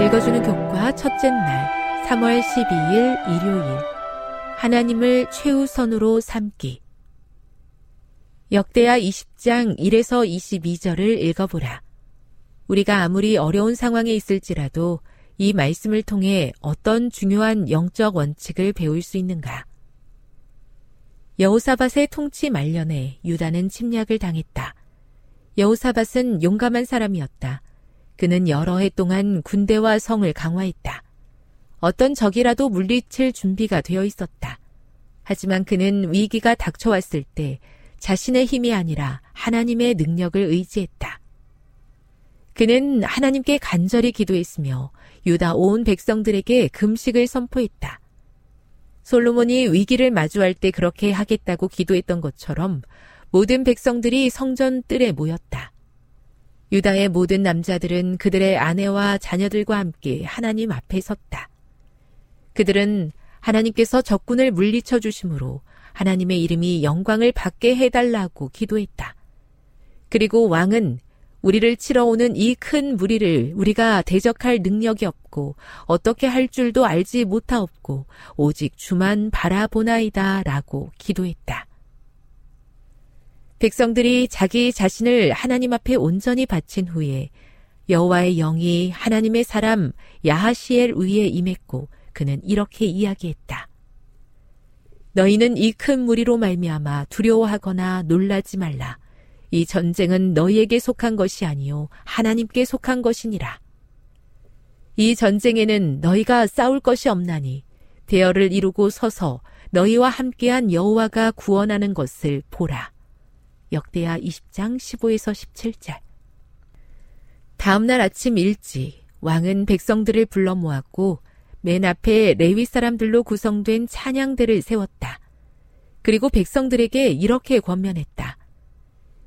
읽어주는 교과 첫째 날 3월 12일 일요일 하나님을 최우선으로 삼기 역대하 20장 1에서 22절을 읽어보라. 우리가 아무리 어려운 상황에 있을지라도 이 말씀을 통해 어떤 중요한 영적 원칙을 배울 수 있는가? 여호사밧의 통치 말년에 유다는 침략을 당했다. 여호사밧은 용감한 사람이었다. 그는 여러 해 동안 군대와 성을 강화했다. 어떤 적이라도 물리칠 준비가 되어 있었다. 하지만 그는 위기가 닥쳐왔을 때 자신의 힘이 아니라 하나님의 능력을 의지했다. 그는 하나님께 간절히 기도했으며 유다 온 백성들에게 금식을 선포했다. 솔로몬이 위기를 마주할 때 그렇게 하겠다고 기도했던 것처럼 모든 백성들이 성전 뜰에 모였다. 유다의 모든 남자들은 그들의 아내와 자녀들과 함께 하나님 앞에 섰다. 그들은 하나님께서 적군을 물리쳐 주심으로 하나님의 이름이 영광을 받게 해달라고 기도했다. 그리고 왕은 우리를 치러 오는 이 큰 무리를 우리가 대적할 능력이 없고 어떻게 할 줄도 알지 못하옵고 오직 주만 바라보나이다 라고 기도했다. 백성들이 자기 자신을 하나님 앞에 온전히 바친 후에 여호와의 영이 하나님의 사람 야하시엘 위에 임했고 그는 이렇게 이야기했다. 너희는 이 큰 무리로 말미암아 두려워하거나 놀라지 말라. 이 전쟁은 너희에게 속한 것이 아니요 하나님께 속한 것이니라. 이 전쟁에는 너희가 싸울 것이 없나니 대열을 이루고 서서 너희와 함께한 여호와가 구원하는 것을 보라. 역대하 20장 15에서 17절. 다음날 아침 일찍 왕은 백성들을 불러 모았고 맨 앞에 레위 사람들로 구성된 찬양대를 세웠다. 그리고 백성들에게 이렇게 권면했다.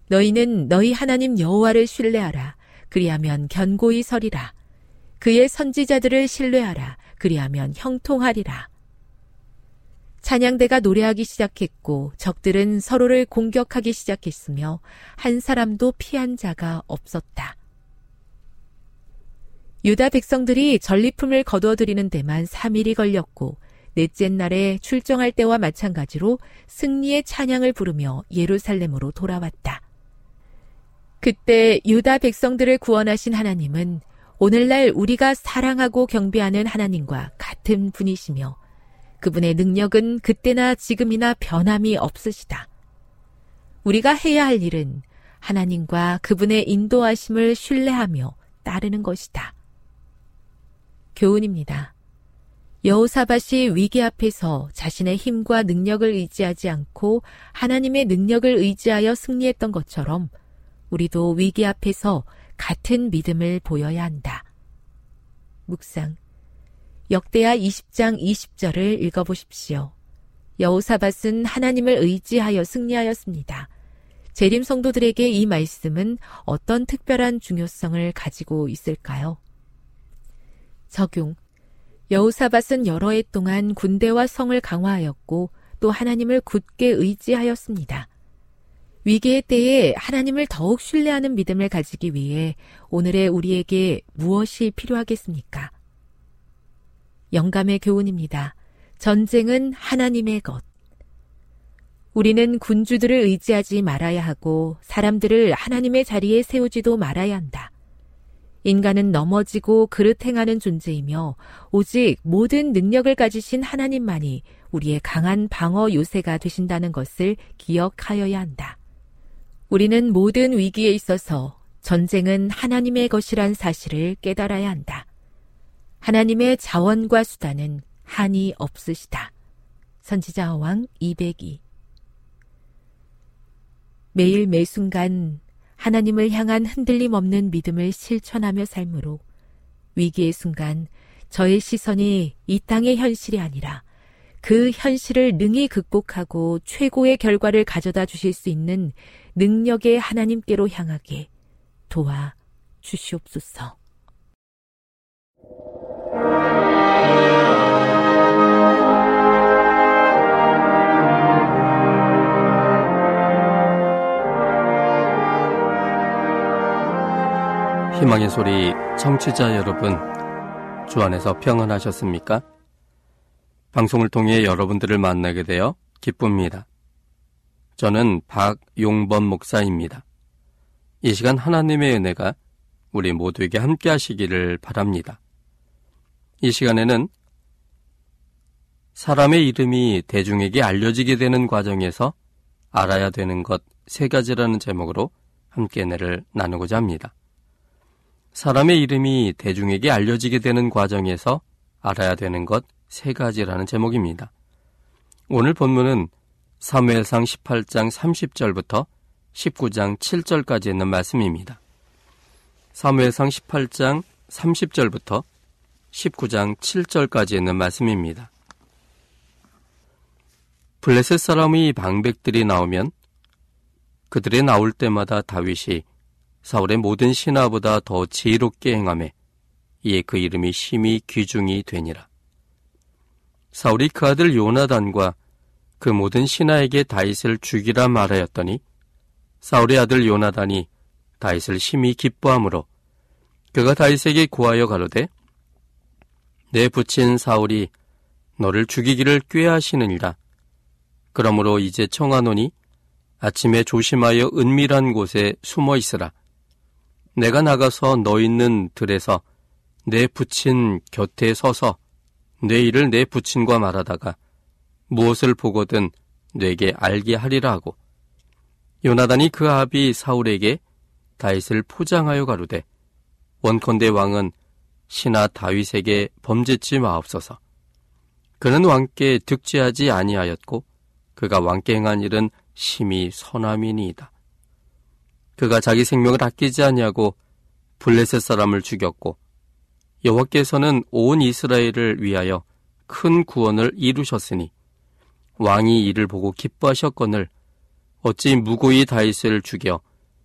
너희는 너희 하나님 여호와를 신뢰하라. 그리하면 견고히 서리라. 그의 선지자들을 신뢰하라. 그리하면 형통하리라. 찬양대가 노래하기 시작했고 적들은 서로를 공격하기 시작했으며 한 사람도 피한 자가 없었다. 유다 백성들이 전리품을 거두어들이는 데만 3일이 걸렸고 넷째 날에 출정할 때와 마찬가지로 승리의 찬양을 부르며 예루살렘으로 돌아왔다. 그때 유다 백성들을 구원하신 하나님은 오늘날 우리가 사랑하고 경배하는 하나님과 같은 분이시며 그분의 능력은 그때나 지금이나 변함이 없으시다. 우리가 해야 할 일은 하나님과 그분의 인도하심을 신뢰하며 따르는 것이다. 교훈입니다. 여호사밭이 위기 앞에서 자신의 힘과 능력을 의지하지 않고 하나님의 능력을 의지하여 승리했던 것처럼 우리도 위기 앞에서 같은 믿음을 보여야 한다. 묵상. 역대하 20장 20절을 읽어보십시오. 여호사밧은 하나님을 의지하여 승리하였습니다. 재림 성도들에게 이 말씀은 어떤 특별한 중요성을 가지고 있을까요? 적용. 여우사밧은 여러 해 동안 군대와 성을 강화하였고 또 하나님을 굳게 의지하였습니다. 위기의 때에 하나님을 더욱 신뢰하는 믿음을 가지기 위해 오늘의 우리에게 무엇이 필요하겠습니까? 영감의 교훈입니다. 전쟁은 하나님의 것. 우리는 군주들을 의지하지 말아야 하고 사람들을 하나님의 자리에 세우지도 말아야 한다. 인간은 넘어지고 그릇 행하는 존재이며 오직 모든 능력을 가지신 하나님만이 우리의 강한 방어 요새가 되신다는 것을 기억하여야 한다. 우리는 모든 위기에 있어서 전쟁은 하나님의 것이란 사실을 깨달아야 한다. 하나님의 자원과 수단은 한이 없으시다. 선지자 어왕 202 매일 매순간 하나님을 향한 흔들림 없는 믿음을 실천하며 삶으로 위기의 순간 저의 시선이 이 땅의 현실이 아니라 그 현실을 능히 극복하고 최고의 결과를 가져다 주실 수 있는 능력의 하나님께로 향하게 도와 주시옵소서. 희망의 소리 청취자 여러분, 주 안에서 평안하셨습니까? 방송을 통해 여러분들을 만나게 되어 기쁩니다. 저는 박용범 목사입니다. 이 시간 하나님의 은혜가 우리 모두에게 함께 하시기를 바랍니다. 이 시간에는 사람의 이름이 대중에게 알려지게 되는 과정에서 알아야 되는 것 세 가지라는 제목으로 함께 은혜를 나누고자 합니다. 사람의 이름이 대중에게 알려지게 되는 과정에서 알아야 되는 것 세 가지라는 제목입니다. 오늘 본문은 사무엘상 18장 30절부터 19장 7절까지 있는 말씀입니다. 사무엘상 18장 30절부터 19장 7절까지 있는 말씀입니다. 블레셋 사람의 방백들이 나오면 그들이 나올 때마다 다윗이 사울의 모든 신하보다 더 지혜롭게 행함에 이에 그 이름이 심히 귀중이 되니라. 사울이 그 아들 요나단과 그 모든 신하에게 다윗을 죽이라 말하였더니 사울의 아들 요나단이 다윗을 심히 기뻐하므로 그가 다윗에게 구하여 가로되 내 부친 사울이 너를 죽이기를 꾀하시느니라. 그러므로 이제 청하노니 아침에 조심하여 은밀한 곳에 숨어 있으라. 내가 나가서 너 있는 들에서 내 부친 곁에 서서 내 일을 내 부친과 말하다가 무엇을 보거든 내게 알게 하리라 하고 요나단이 그 아비 사울에게 다윗을 포장하여 가로되 원컨대 왕은 신하 다윗에게 범죄치 마옵소서 그는 왕께 득죄하지 아니하였고 그가 왕께 행한 일은 심히 선함이니이다. 그가 자기 생명을 아끼지 아니하고 블레셋 사람을 죽였고 여호와께서는 온 이스라엘을 위하여 큰 구원을 이루셨으니 왕이 이를 보고 기뻐하셨거늘 어찌 무고히 다윗을 죽여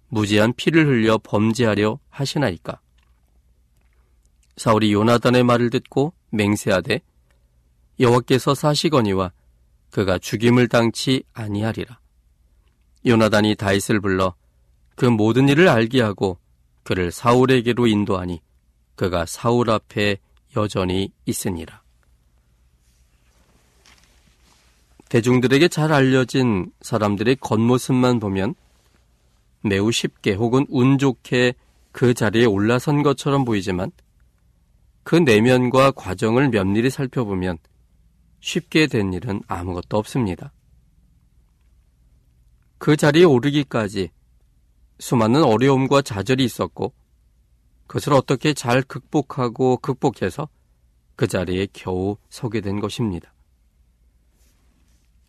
무지한 피를 흘려 범죄하려 하시나이까? 사울이 요나단의 말을 듣고 맹세하되 여호와께서 사시거니와 그가 죽임을 당치 아니하리라. 요나단이 다윗을 불러 그 모든 일을 알게 하고 그를 사울에게로 인도하니 그가 사울 앞에 여전히 있으니라. 대중들에게 잘 알려진 사람들의 겉모습만 보면 매우 쉽게 혹은 운 좋게 그 자리에 올라선 것처럼 보이지만 그 내면과 과정을 면밀히 살펴보면 쉽게 된 일은 아무것도 없습니다. 그 자리에 오르기까지 수많은 어려움과 좌절이 있었고 그것을 어떻게 잘 극복하고 극복해서 그 자리에 겨우 서게 된 것입니다.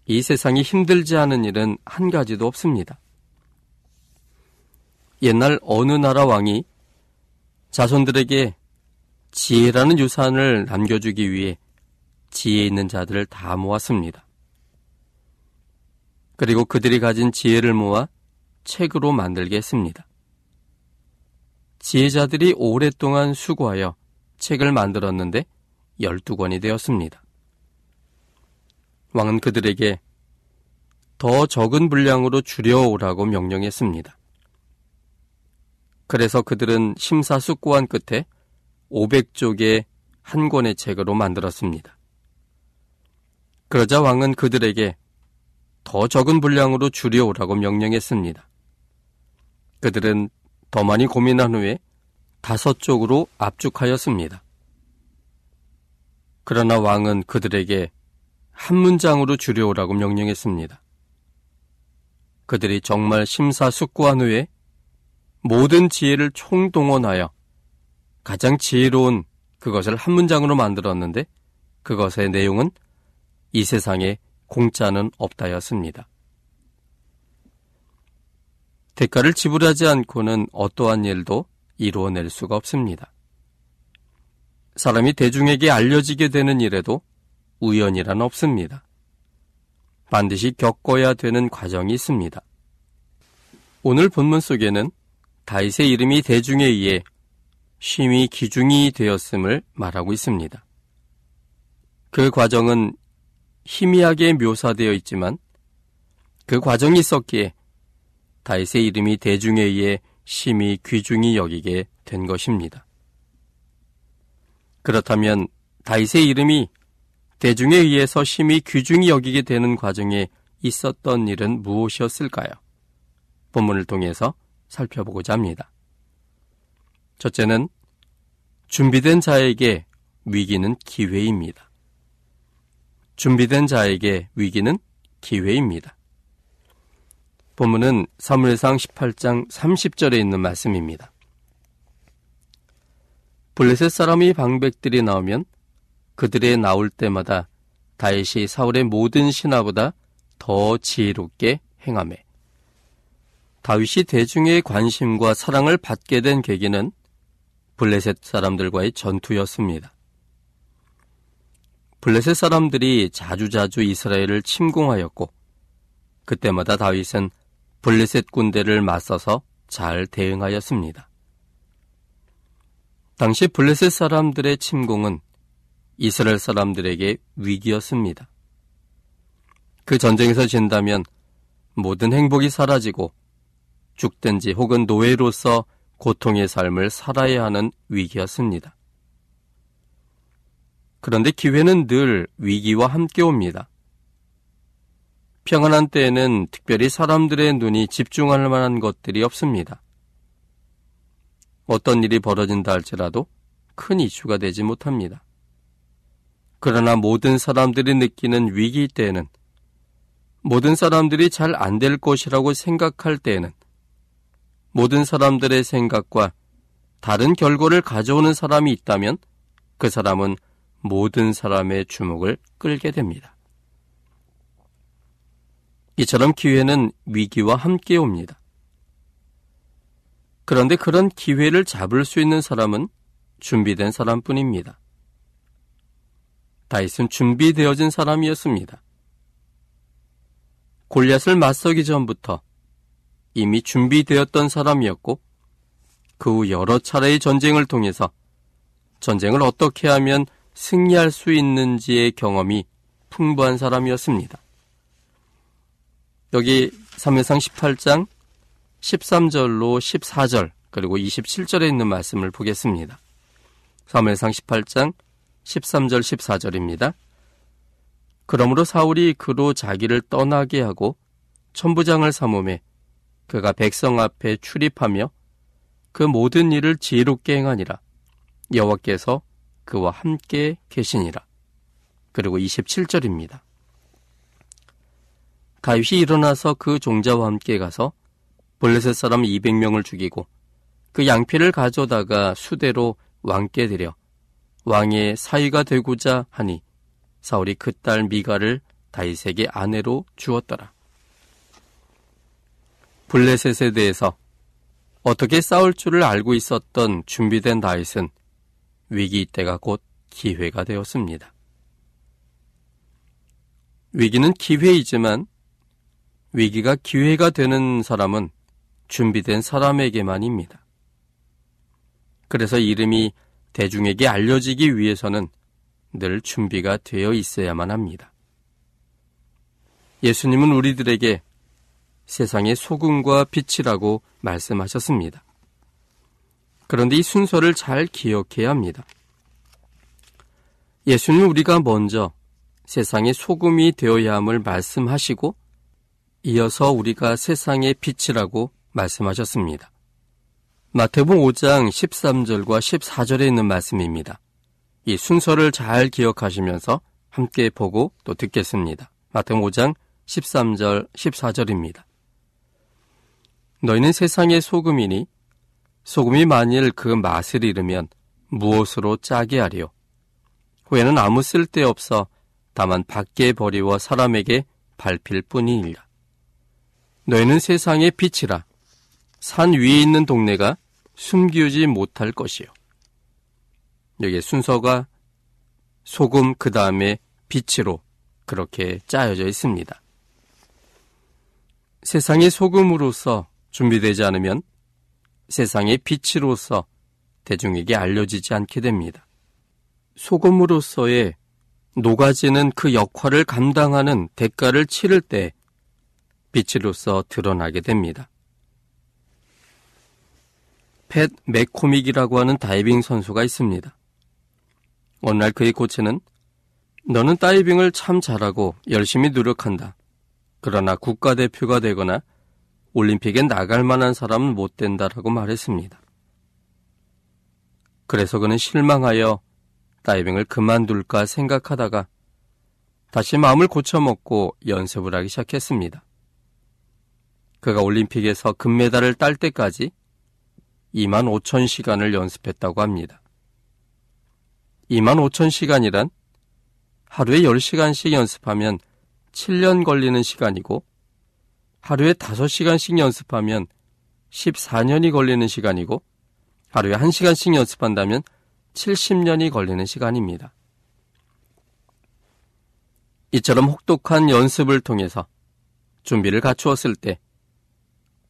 이 세상이 힘들지 않은 일은 한 가지도 없습니다. 옛날 어느 나라 왕이 자손들에게 지혜라는 유산을 남겨주기 위해 지혜 있는 자들을 다 모았습니다. 그리고 그들이 가진 지혜를 모아 책으로 만들게 했습니다. 지혜자들이 오랫동안 수고하여 책을 만들었는데 12권이 되었습니다. 왕은 그들에게 더 적은 분량으로 줄여오라고 명령했습니다. 그래서 그들은 심사숙고한 끝에 500쪽의 한 권의 책으로 만들었습니다. 그러자 왕은 그들에게 더 적은 분량으로 줄여오라고 명령했습니다. 그들은 더 많이 고민한 후에 다섯 쪽으로 압축하였습니다. 그러나 왕은 그들에게 한 문장으로 줄여오라고 명령했습니다. 그들이 정말 심사숙고한 후에 모든 지혜를 총동원하여 가장 지혜로운 그것을 한 문장으로 만들었는데 그것의 내용은 이 세상에 공짜는 없다였습니다. 대가를 지불하지 않고는 어떠한 일도 이루어낼 수가 없습니다. 사람이 대중에게 알려지게 되는 일에도 우연이란 없습니다. 반드시 겪어야 되는 과정이 있습니다. 오늘 본문 속에는 다윗의 이름이 대중에 의해 심히 기중이 되었음을 말하고 있습니다. 그 과정은 희미하게 묘사되어 있지만 그 과정이 있었기에 다윗의 이름이 대중에 의해 심히 귀중히 여기게 된 것입니다. 그렇다면 다윗의 이름이 대중에 의해서 심히 귀중히 여기게 되는 과정에 있었던 일은 무엇이었을까요? 본문을 통해서 살펴보고자 합니다. 첫째는 준비된 자에게 위기는 기회입니다. 준비된 자에게 위기는 기회입니다. 본문은 사무엘상 18장 30절에 있는 말씀입니다. 블레셋 사람이 방백들이 나오면 그들의 나올 때마다 다윗이 사울의 모든 신하보다 더 지혜롭게 행함에 다윗이 대중의 관심과 사랑을 받게 된 계기는 블레셋 사람들과의 전투였습니다. 블레셋 사람들이 자주자주 이스라엘을 침공하였고 그때마다 다윗은 블레셋 군대를 맞서서 잘 대응하였습니다. 당시 블레셋 사람들의 침공은 이스라엘 사람들에게 위기였습니다. 그 전쟁에서 진다면 모든 행복이 사라지고 죽든지 혹은 노예로서 고통의 삶을 살아야 하는 위기였습니다. 그런데 기회는 늘 위기와 함께 옵니다. 평안한 때에는 특별히 사람들의 눈이 집중할 만한 것들이 없습니다. 어떤 일이 벌어진다 할지라도 큰 이슈가 되지 못합니다. 그러나 모든 사람들이 느끼는 위기 때에는 모든 사람들이 잘 안 될 것이라고 생각할 때에는 모든 사람들의 생각과 다른 결과를 가져오는 사람이 있다면 그 사람은 모든 사람의 주목을 끌게 됩니다. 이처럼 기회는 위기와 함께 옵니다. 그런데 그런 기회를 잡을 수 있는 사람은 준비된 사람뿐입니다. 다윗은 준비되어진 사람이었습니다. 골리앗을 맞서기 전부터 이미 준비되었던 사람이었고 그 후 여러 차례의 전쟁을 통해서 전쟁을 어떻게 하면 승리할 수 있는지의 경험이 풍부한 사람이었습니다. 여기 3회상 18장 13절로 14절 그리고 27절에 있는 말씀을 보겠습니다. 3회상 18장 13절 14절입니다. 그러므로 사울이 그로 자기를 떠나게 하고 천부장을 삼음에 그가 백성 앞에 출입하며 그 모든 일을 지혜롭게 행하니라. 여호와께서 그와 함께 계시니라. 그리고 27절입니다. 다윗이 일어나서 그 종자와 함께 가서 블레셋 사람 200명을 죽이고 그 양피를 가져다가 수대로 왕께 드려 왕의 사위가 되고자 하니 사울이 그 딸 미가를 다윗에게 아내로 주었더라. 블레셋에 대해서 어떻게 싸울 줄을 알고 있었던 준비된 다윗은 위기 때가 곧 기회가 되었습니다. 위기는 기회이지만 위기가 기회가 되는 사람은 준비된 사람에게만입니다. 그래서 이름이 대중에게 알려지기 위해서는 늘 준비가 되어 있어야만 합니다. 예수님은 우리들에게 세상의 소금과 빛이라고 말씀하셨습니다. 그런데 이 순서를 잘 기억해야 합니다. 예수는 우리가 먼저 세상의 소금이 되어야 함을 말씀하시고 이어서 우리가 세상의 빛이라고 말씀하셨습니다. 마태복음 5장 13절과 14절에 있는 말씀입니다. 이 순서를 잘 기억하시면서 함께 보고 또 듣겠습니다. 마태복음 5장 13절 14절입니다. 너희는 세상의 소금이니 소금이 만일 그 맛을 잃으면 무엇으로 짜게 하리요? 후에는 아무 쓸데없어 다만 밖에 버리워 사람에게 밟힐 뿐이니라. 너희는 세상의 빛이라 산 위에 있는 동네가 숨기우지 못할 것이요. 여기에 순서가 소금 그 다음에 빛으로 그렇게 짜여져 있습니다. 세상의 소금으로서 준비되지 않으면 세상의 빛으로서 대중에게 알려지지 않게 됩니다. 소금으로서의 녹아지는 그 역할을 감당하는 대가를 치를 때 빛으로서 드러나게 됩니다. 팻 맥코믹이라고 하는 다이빙 선수가 있습니다. 어느 날 그의 코치는 너는 다이빙을 참 잘하고 열심히 노력한다. 그러나 국가대표가 되거나 올림픽에 나갈 만한 사람은 못 된다라고 말했습니다. 그래서 그는 실망하여 다이빙을 그만둘까 생각하다가 다시 마음을 고쳐먹고 연습을 하기 시작했습니다. 그가 올림픽에서 금메달을 딸 때까지 2만 5천 시간을 연습했다고 합니다. 2만 5천 시간이란 하루에 10시간씩 연습하면 7년 걸리는 시간이고 하루에 5시간씩 연습하면 14년이 걸리는 시간이고 하루에 1시간씩 연습한다면 70년이 걸리는 시간입니다. 이처럼 혹독한 연습을 통해서 준비를 갖추었을 때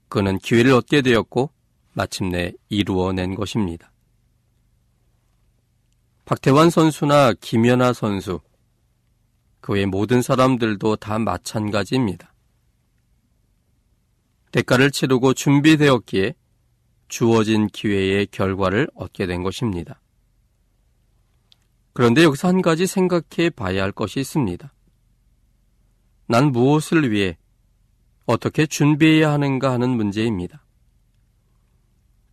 그는 기회를 얻게 되었고 마침내 이루어낸 것입니다. 박태환 선수나 김연아 선수, 그 외 모든 사람들도 다 마찬가지입니다. 대가를 치르고 준비되었기에 주어진 기회의 결과를 얻게 된 것입니다. 그런데 여기서 한 가지 생각해 봐야 할 것이 있습니다. 난 무엇을 위해 어떻게 준비해야 하는가 하는 문제입니다.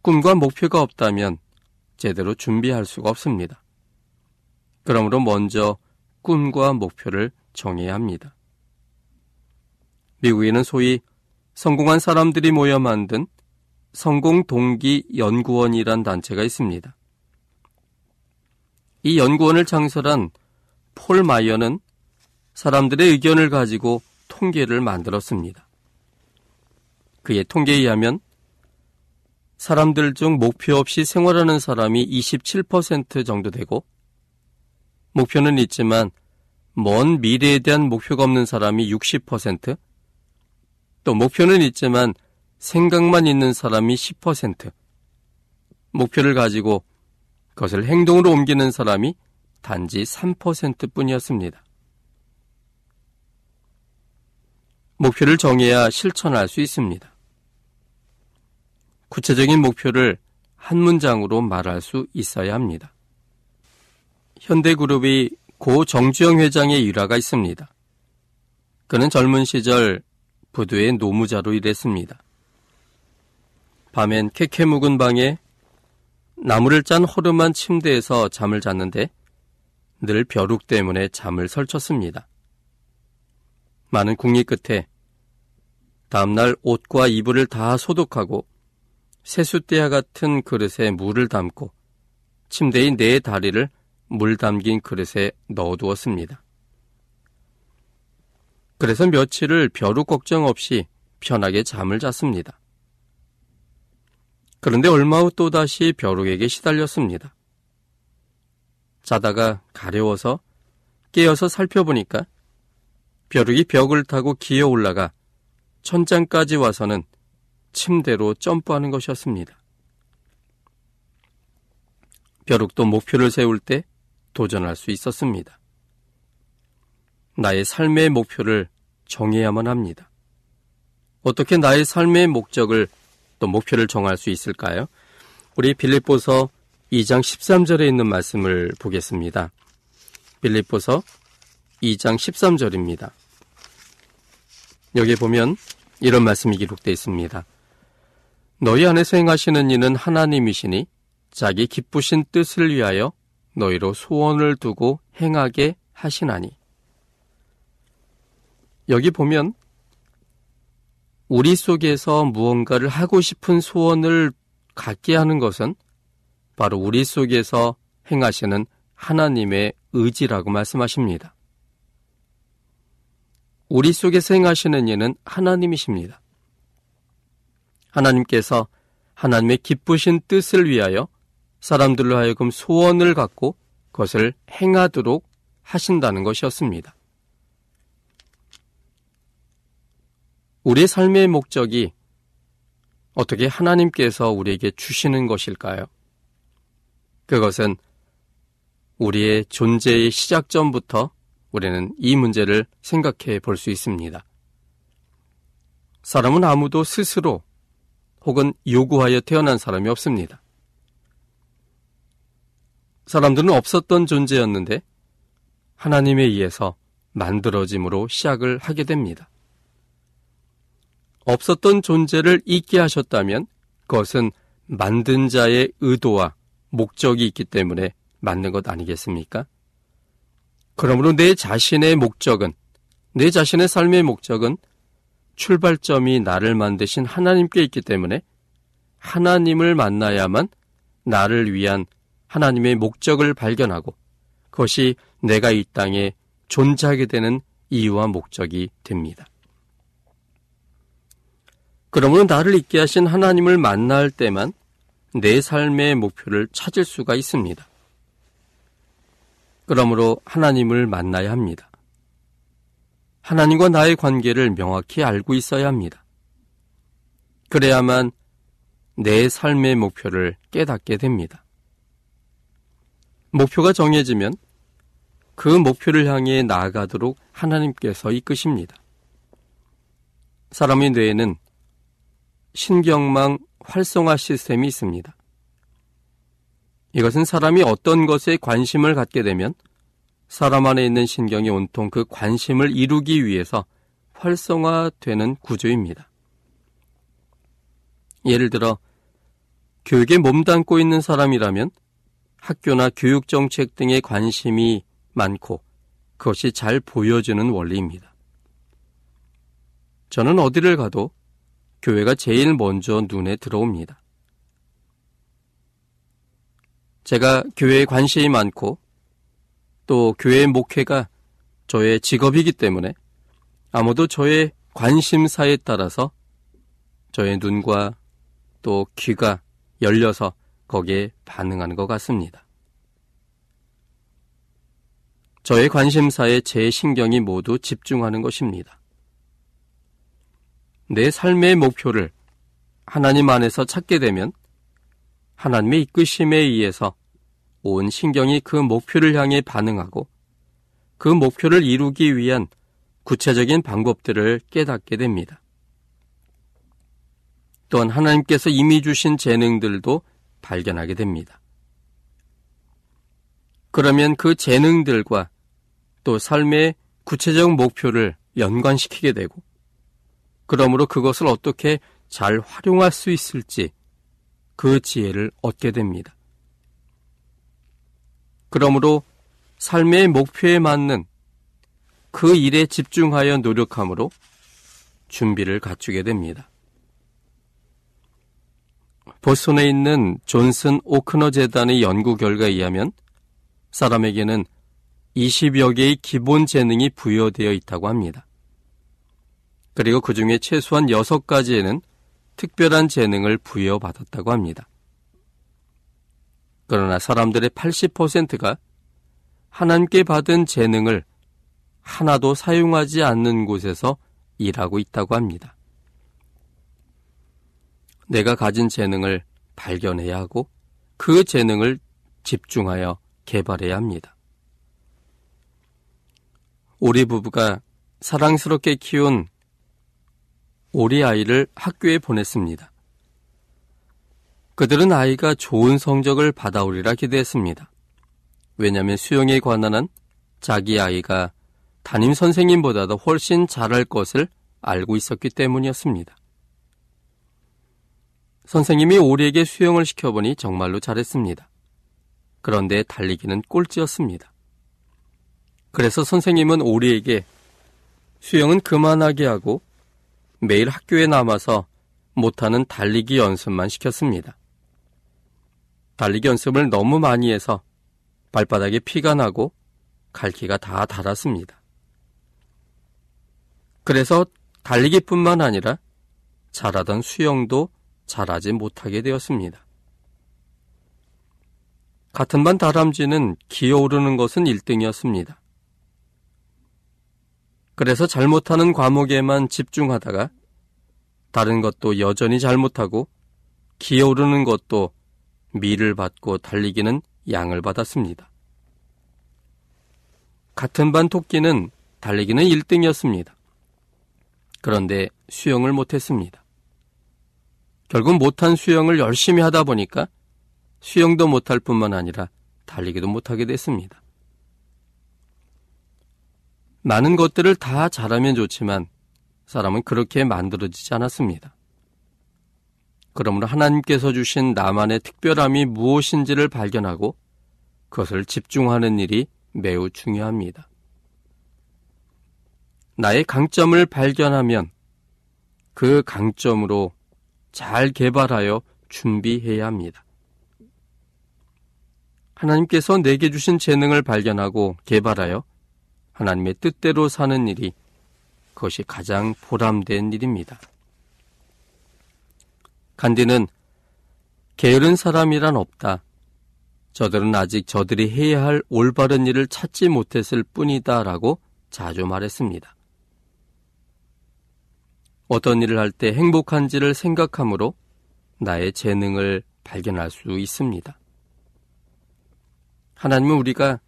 꿈과 목표가 없다면 제대로 준비할 수가 없습니다. 그러므로 먼저 꿈과 목표를 정해야 합니다. 미국에는 소위 성공한 사람들이 모여 만든 성공 동기 연구원이란 단체가 있습니다. 이 연구원을 창설한 폴 마이어는 사람들의 의견을 가지고 통계를 만들었습니다. 그의 통계에 의하면 사람들 중 목표 없이 생활하는 사람이 27% 정도 되고 목표는 있지만 먼 미래에 대한 목표가 없는 사람이 60%, 또 목표는 있지만 생각만 있는 사람이 10%, 목표를 가지고 그것을 행동으로 옮기는 사람이 단지 3% 뿐이었습니다. 목표를 정해야 실천할 수 있습니다. 구체적인 목표를 한 문장으로 말할 수 있어야 합니다. 현대그룹이 고 정주영 회장의 일화가 있습니다. 그는 젊은 시절 부두의 노무자로 일했습니다. 밤엔 캐캐 묵은 방에 나무를 짠 허름한 침대에서 잠을 잤는데 늘 벼룩 때문에 잠을 설쳤습니다. 많은 궁리 끝에 다음날 옷과 이불을 다 소독하고 세숫대야 같은 그릇에 물을 담고 침대의 네 다리를 물 담긴 그릇에 넣어두었습니다. 그래서 며칠을 벼룩 걱정 없이 편하게 잠을 잤습니다. 그런데 얼마 후 또다시 벼룩에게 시달렸습니다. 자다가 가려워서 깨어서 살펴보니까 벼룩이 벽을 타고 기어 올라가 천장까지 와서는 침대로 점프하는 것이었습니다. 벼룩도 목표를 세울 때 도전할 수 있었습니다. 나의 삶의 목표를 정해야만 합니다. 어떻게 나의 삶의 목적을 또 목표를 정할 수 있을까요? 우리 빌립보서 2장 13절에 있는 말씀을 보겠습니다. 빌립보서 2장 13절입니다. 여기 보면 이런 말씀이 기록되어 있습니다. 너희 안에서 행하시는 이는 하나님이시니 자기 기쁘신 뜻을 위하여 너희로 소원을 두고 행하게 하시나니. 여기 보면 우리 속에서 무언가를 하고 싶은 소원을 갖게 하는 것은 바로 우리 속에서 행하시는 하나님의 의지라고 말씀하십니다. 우리 속에서 행하시는 이는 하나님이십니다. 하나님께서 하나님의 기쁘신 뜻을 위하여 사람들로 하여금 소원을 갖고 그것을 행하도록 하신다는 것이었습니다. 우리의 삶의 목적이 어떻게 하나님께서 우리에게 주시는 것일까요? 그것은 우리의 존재의 시작점부터 우리는 이 문제를 생각해 볼 수 있습니다. 사람은 아무도 스스로 혹은 요구하여 태어난 사람이 없습니다. 사람들은 없었던 존재였는데 하나님에 의해서 만들어짐으로 시작을 하게 됩니다. 없었던 존재를 있게 하셨다면 그것은 만든 자의 의도와 목적이 있기 때문에 맞는 것 아니겠습니까? 그러므로 내 자신의 목적은, 내 자신의 삶의 목적은 출발점이 나를 만드신 하나님께 있기 때문에 하나님을 만나야만 나를 위한 하나님의 목적을 발견하고 그것이 내가 이 땅에 존재하게 되는 이유와 목적이 됩니다. 그러므로 나를 있게 하신 하나님을 만날 때만 내 삶의 목표를 찾을 수가 있습니다. 그러므로 하나님을 만나야 합니다. 하나님과 나의 관계를 명확히 알고 있어야 합니다. 그래야만 내 삶의 목표를 깨닫게 됩니다. 목표가 정해지면 그 목표를 향해 나아가도록 하나님께서 이끄십니다. 사람의 뇌에는 신경망 활성화 시스템이 있습니다. 이것은 사람이 어떤 것에 관심을 갖게 되면 사람 안에 있는 신경이 온통 그 관심을 이루기 위해서 활성화되는 구조입니다. 예를 들어 교육에 몸담고 있는 사람이라면 학교나 교육 정책 등에 관심이 많고 그것이 잘 보여주는 원리입니다. 저는 어디를 가도 교회가 제일 먼저 눈에 들어옵니다. 제가 교회에 관심이 많고 또 교회 목회가 저의 직업이기 때문에 아무도 저의 관심사에 따라서 저의 눈과 또 귀가 열려서 거기에 반응하는 것 같습니다. 저의 관심사에 제 신경이 모두 집중하는 것입니다. 내 삶의 목표를 하나님 안에서 찾게 되면 하나님의 이끄심에 의해서 온 신경이 그 목표를 향해 반응하고 그 목표를 이루기 위한 구체적인 방법들을 깨닫게 됩니다. 또한 하나님께서 이미 주신 재능들도 발견하게 됩니다. 그러면 그 재능들과 또 삶의 구체적 목표를 연관시키게 되고 그러므로 그것을 어떻게 잘 활용할 수 있을지 그 지혜를 얻게 됩니다. 그러므로 삶의 목표에 맞는 그 일에 집중하여 노력함으로 준비를 갖추게 됩니다. 보스턴에 있는 존슨 오크너 재단의 연구 결과에 의하면 사람에게는 20여 개의 기본 재능이 부여되어 있다고 합니다. 그리고 그 중에 최소한 6가지에는 특별한 재능을 부여받았다고 합니다. 그러나 사람들의 80%가 하나님께 받은 재능을 하나도 사용하지 않는 곳에서 일하고 있다고 합니다. 내가 가진 재능을 발견해야 하고 그 재능을 집중하여 개발해야 합니다. 우리 부부가 사랑스럽게 키운 우리 아이를 학교에 보냈습니다. 그들은 아이가 좋은 성적을 받아오리라 기대했습니다. 왜냐하면 수영에 관한 한 자기 아이가 담임 선생님보다도 훨씬 잘할 것을 알고 있었기 때문이었습니다. 선생님이 오리에게 수영을 시켜보니 정말로 잘했습니다. 그런데 달리기는 꼴찌였습니다. 그래서 선생님은 오리에게 수영은 그만하게 하고 매일 학교에 남아서 못하는 달리기 연습만 시켰습니다. 달리기 연습을 너무 많이 해서 발바닥에 피가 나고 갈기가 다 닳았습니다. 그래서 달리기뿐만 아니라 잘하던 수영도 잘하지 못하게 되었습니다. 같은 반 다람쥐는 기어오르는 것은 1등이었습니다. 그래서 잘못하는 과목에만 집중하다가 다른 것도 여전히 잘못하고 기어오르는 것도 미를 받고 달리기는 양을 받았습니다. 같은 반 토끼는 달리기는 1등이었습니다. 그런데 수영을 못했습니다. 결국 못한 수영을 열심히 하다 보니까 수영도 못할 뿐만 아니라 달리기도 못하게 됐습니다. 많은 것들을 다 잘하면 좋지만 사람은 그렇게 만들어지지 않았습니다. 그러므로 하나님께서 주신 나만의 특별함이 무엇인지를 발견하고 그것을 집중하는 일이 매우 중요합니다. 나의 강점을 발견하면 그 강점으로 잘 개발하여 준비해야 합니다. 하나님께서 내게 주신 재능을 발견하고 개발하여 하나님의 뜻대로 사는 일이 그것이 가장 보람된 일입니다. 간디는 게으른 사람이란 없다. 저들은 아직 저들이 해야 할 올바른 일을 찾지 못했을 뿐이다 라고 자주 말했습니다. 어떤 일을 할 때 행복한지를 생각함으로 나의 재능을 발견할 수 있습니다. 하나님은 우리가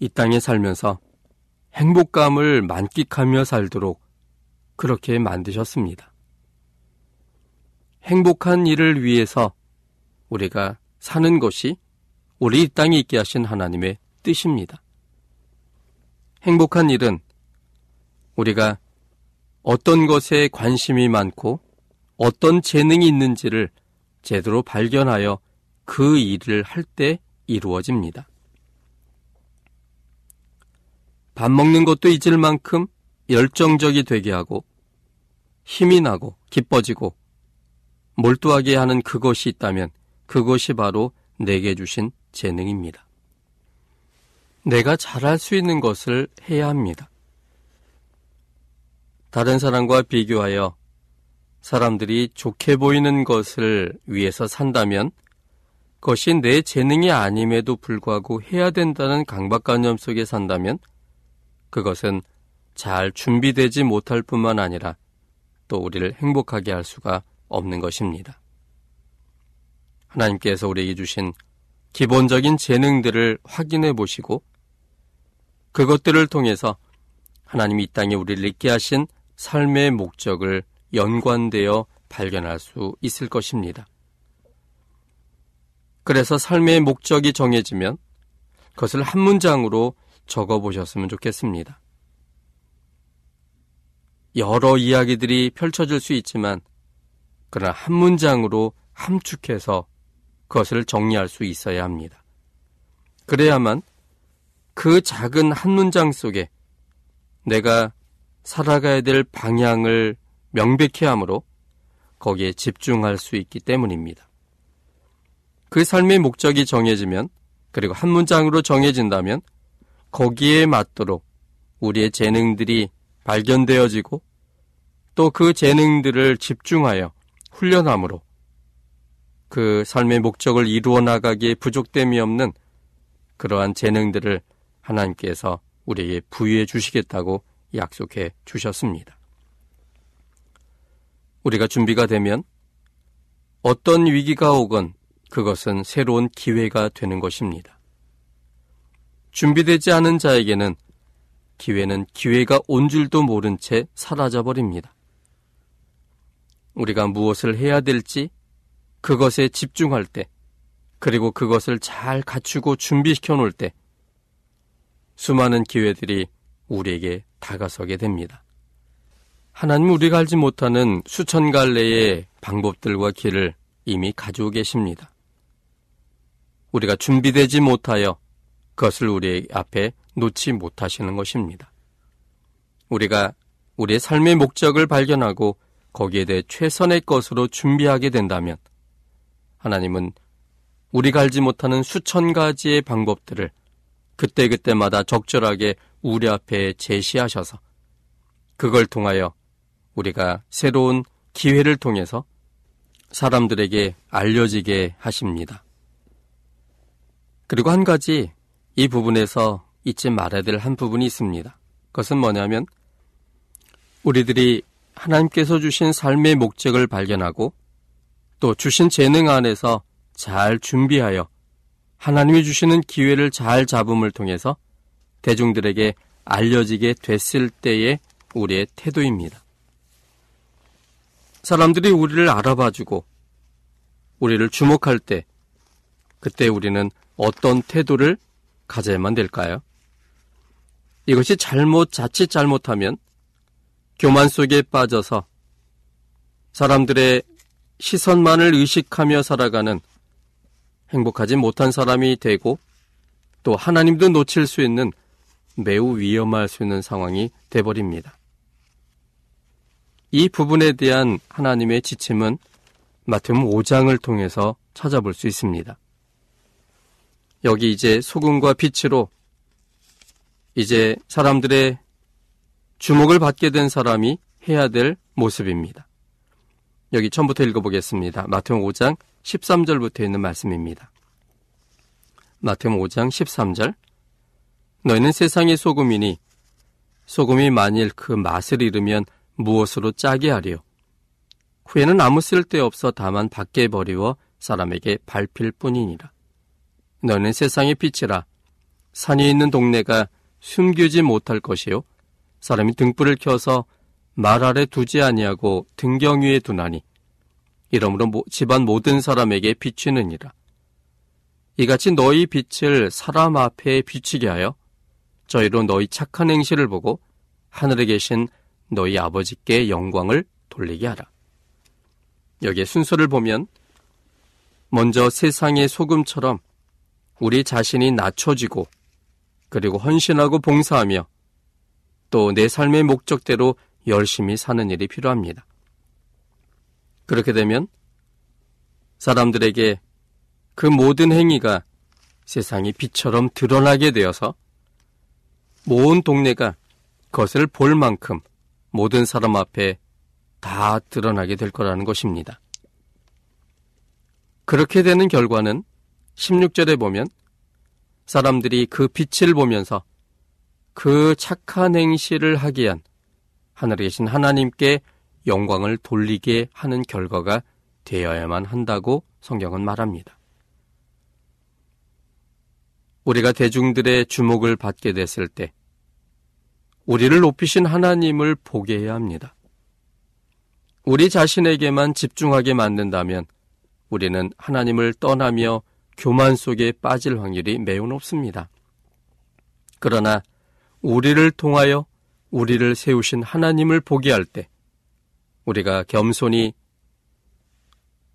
이 땅에 살면서 행복감을 만끽하며 살도록 그렇게 만드셨습니다. 행복한 일을 위해서 우리가 사는 것이 우리 이 땅에 있게 하신 하나님의 뜻입니다. 행복한 일은 우리가 어떤 것에 관심이 많고 어떤 재능이 있는지를 제대로 발견하여 그 일을 할 때 이루어집니다. 밥 먹는 것도 잊을 만큼 열정적이 되게 하고 힘이 나고 기뻐지고 몰두하게 하는 그것이 있다면 그것이 바로 내게 주신 재능입니다. 내가 잘할 수 있는 것을 해야 합니다. 다른 사람과 비교하여 사람들이 좋게 보이는 것을 위해서 산다면 그것이 내 재능이 아님에도 불구하고 해야 된다는 강박관념 속에 산다면 그것은 잘 준비되지 못할 뿐만 아니라 또 우리를 행복하게 할 수가 없는 것입니다. 하나님께서 우리에게 주신 기본적인 재능들을 확인해 보시고 그것들을 통해서 하나님이 이 땅에 우리를 있게 하신 삶의 목적을 연관되어 발견할 수 있을 것입니다. 그래서 삶의 목적이 정해지면 그것을 한 문장으로 적어 보셨으면 좋겠습니다. 여러 이야기들이 펼쳐질 수 있지만, 그러나 한 문장으로 함축해서 그것을 정리할 수 있어야 합니다. 그래야만 그 작은 한 문장 속에 내가 살아가야 될 방향을 명백히 하므로 거기에 집중할 수 있기 때문입니다. 그 삶의 목적이 정해지면 그리고 한 문장으로 정해진다면 거기에 맞도록 우리의 재능들이 발견되어지고 또 그 재능들을 집중하여 훈련함으로 그 삶의 목적을 이루어 나가기에 부족됨이 없는 그러한 재능들을 하나님께서 우리에게 부여해 주시겠다고 약속해 주셨습니다. 우리가 준비가 되면 어떤 위기가 오건 그것은 새로운 기회가 되는 것입니다. 준비되지 않은 자에게는 기회는 기회가 온 줄도 모른 채 사라져 버립니다. 우리가 무엇을 해야 될지 그것에 집중할 때, 그리고 그것을 잘 갖추고 준비시켜 놓을 때, 수많은 기회들이 우리에게 다가서게 됩니다. 하나님 우리가 알지 못하는 수천 갈래의 방법들과 길을 이미 가지고 계십니다. 우리가 준비되지 못하여 그것을 우리 앞에 놓지 못하시는 것입니다. 우리가 우리의 삶의 목적을 발견하고 거기에 대해 최선의 것으로 준비하게 된다면 하나님은 우리가 알지 못하는 수천 가지의 방법들을 그때그때마다 적절하게 우리 앞에 제시하셔서 그걸 통하여 우리가 새로운 기회를 통해서 사람들에게 알려지게 하십니다. 그리고 한 가지 이 부분에서 잊지 말아야 될 한 부분이 있습니다. 그것은 뭐냐면 우리들이 하나님께서 주신 삶의 목적을 발견하고 또 주신 재능 안에서 잘 준비하여 하나님이 주시는 기회를 잘 잡음을 통해서 대중들에게 알려지게 됐을 때의 우리의 태도입니다. 사람들이 우리를 알아봐주고 우리를 주목할 때 그때 우리는 어떤 태도를 가져야만 될까요? 이것이 잘못, 자칫 잘못하면 교만 속에 빠져서 사람들의 시선만을 의식하며 살아가는 행복하지 못한 사람이 되고 또 하나님도 놓칠 수 있는 매우 위험할 수 있는 상황이 돼버립니다. 이 부분에 대한 하나님의 지침은 마태음 5장을 통해서 찾아볼 수 있습니다. 여기 이제 소금과 빛으로 이제 사람들의 주목을 받게 된 사람이 해야 될 모습입니다. 여기 처음부터 읽어보겠습니다. 마태음 5장 13절부터 있는 말씀입니다. 마태음 5장 13절 너희는 세상의 소금이니 소금이 만일 그 맛을 잃으면 무엇으로 짜게 하리요? 후에는 아무 쓸데없어 다만 밖에 버리워 사람에게 밟힐 뿐이니라. 너는 세상의 빛이라 산이 있는 동네가 숨기지 못할 것이요 사람이 등불을 켜서 말 아래 두지 아니하고 등경 위에 두나니 이러므로 집안 모든 사람에게 비추느니라. 이같이 너희 빛을 사람 앞에 비치게 하여 저희로 너희 착한 행실을 보고 하늘에 계신 너희 아버지께 영광을 돌리게 하라. 여기에 순서를 보면 먼저 세상의 소금처럼 우리 자신이 낮춰지고 그리고 헌신하고 봉사하며 또 내 삶의 목적대로 열심히 사는 일이 필요합니다. 그렇게 되면 사람들에게 그 모든 행위가 세상이 빛처럼 드러나게 되어서 온 동네가 그것을 볼 만큼 모든 사람 앞에 다 드러나게 될 거라는 것입니다. 그렇게 되는 결과는 16절에 보면 사람들이 그 빛을 보면서 그 착한 행실을 하기 위한 하늘에 계신 하나님께 영광을 돌리게 하는 결과가 되어야만 한다고 성경은 말합니다. 우리가 대중들의 주목을 받게 됐을 때 우리를 높이신 하나님을 보게 해야 합니다. 우리 자신에게만 집중하게 만든다면 우리는 하나님을 떠나며 교만 속에 빠질 확률이 매우 높습니다. 그러나 우리를 통하여 우리를 세우신 하나님을 보게 할 때 우리가 겸손히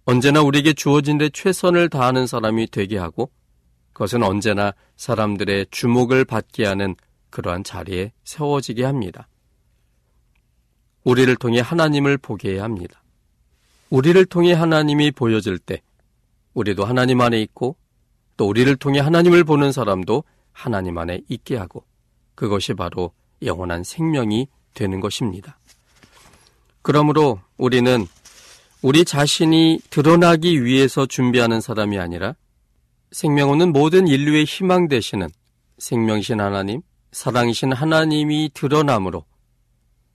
언제나 우리에게 주어진 데 최선을 다하는 사람이 되게 하고 그것은 언제나 사람들의 주목을 받게 하는 그러한 자리에 세워지게 합니다. 우리를 통해 하나님을 보게 합니다. 우리를 통해 하나님이 보여질 때 우리도 하나님 안에 있고 또 우리를 통해 하나님을 보는 사람도 하나님 안에 있게 하고 그것이 바로 영원한 생명이 되는 것입니다. 그러므로 우리는 우리 자신이 드러나기 위해서 준비하는 사람이 아니라 생명은 모든 인류의 희망 되시는 생명신 하나님, 사랑이신 하나님이 드러남으로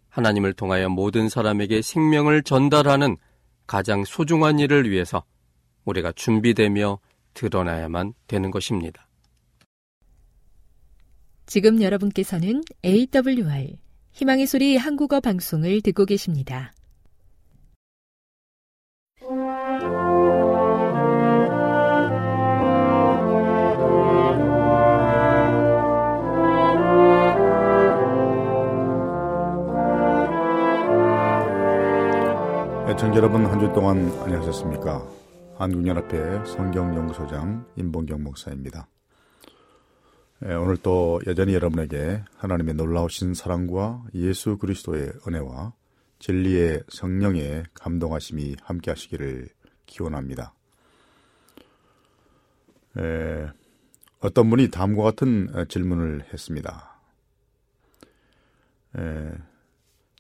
하나님을 통하여 모든 사람에게 생명을 전달하는 가장 소중한 일을 위해서 우리가 준비되며 드러나야만 되는 것입니다. 지금 여러분께서는 AWR 희망의 소리 한국어 방송을 듣고 계십니다. 애청자 여러분 한 주 동안 안녕하셨습니까? 한국연합회 성경연구소장 임봉경 목사입니다. 예, 오늘 또 여전히 여러분에게 하나님의 놀라우신 사랑과 예수 그리스도의 은혜와 진리의 성령의 감동하심이 함께 하시기를 기원합니다. 에, 예, 어떤 분이 다음과 같은 질문을 했습니다. 에, 예,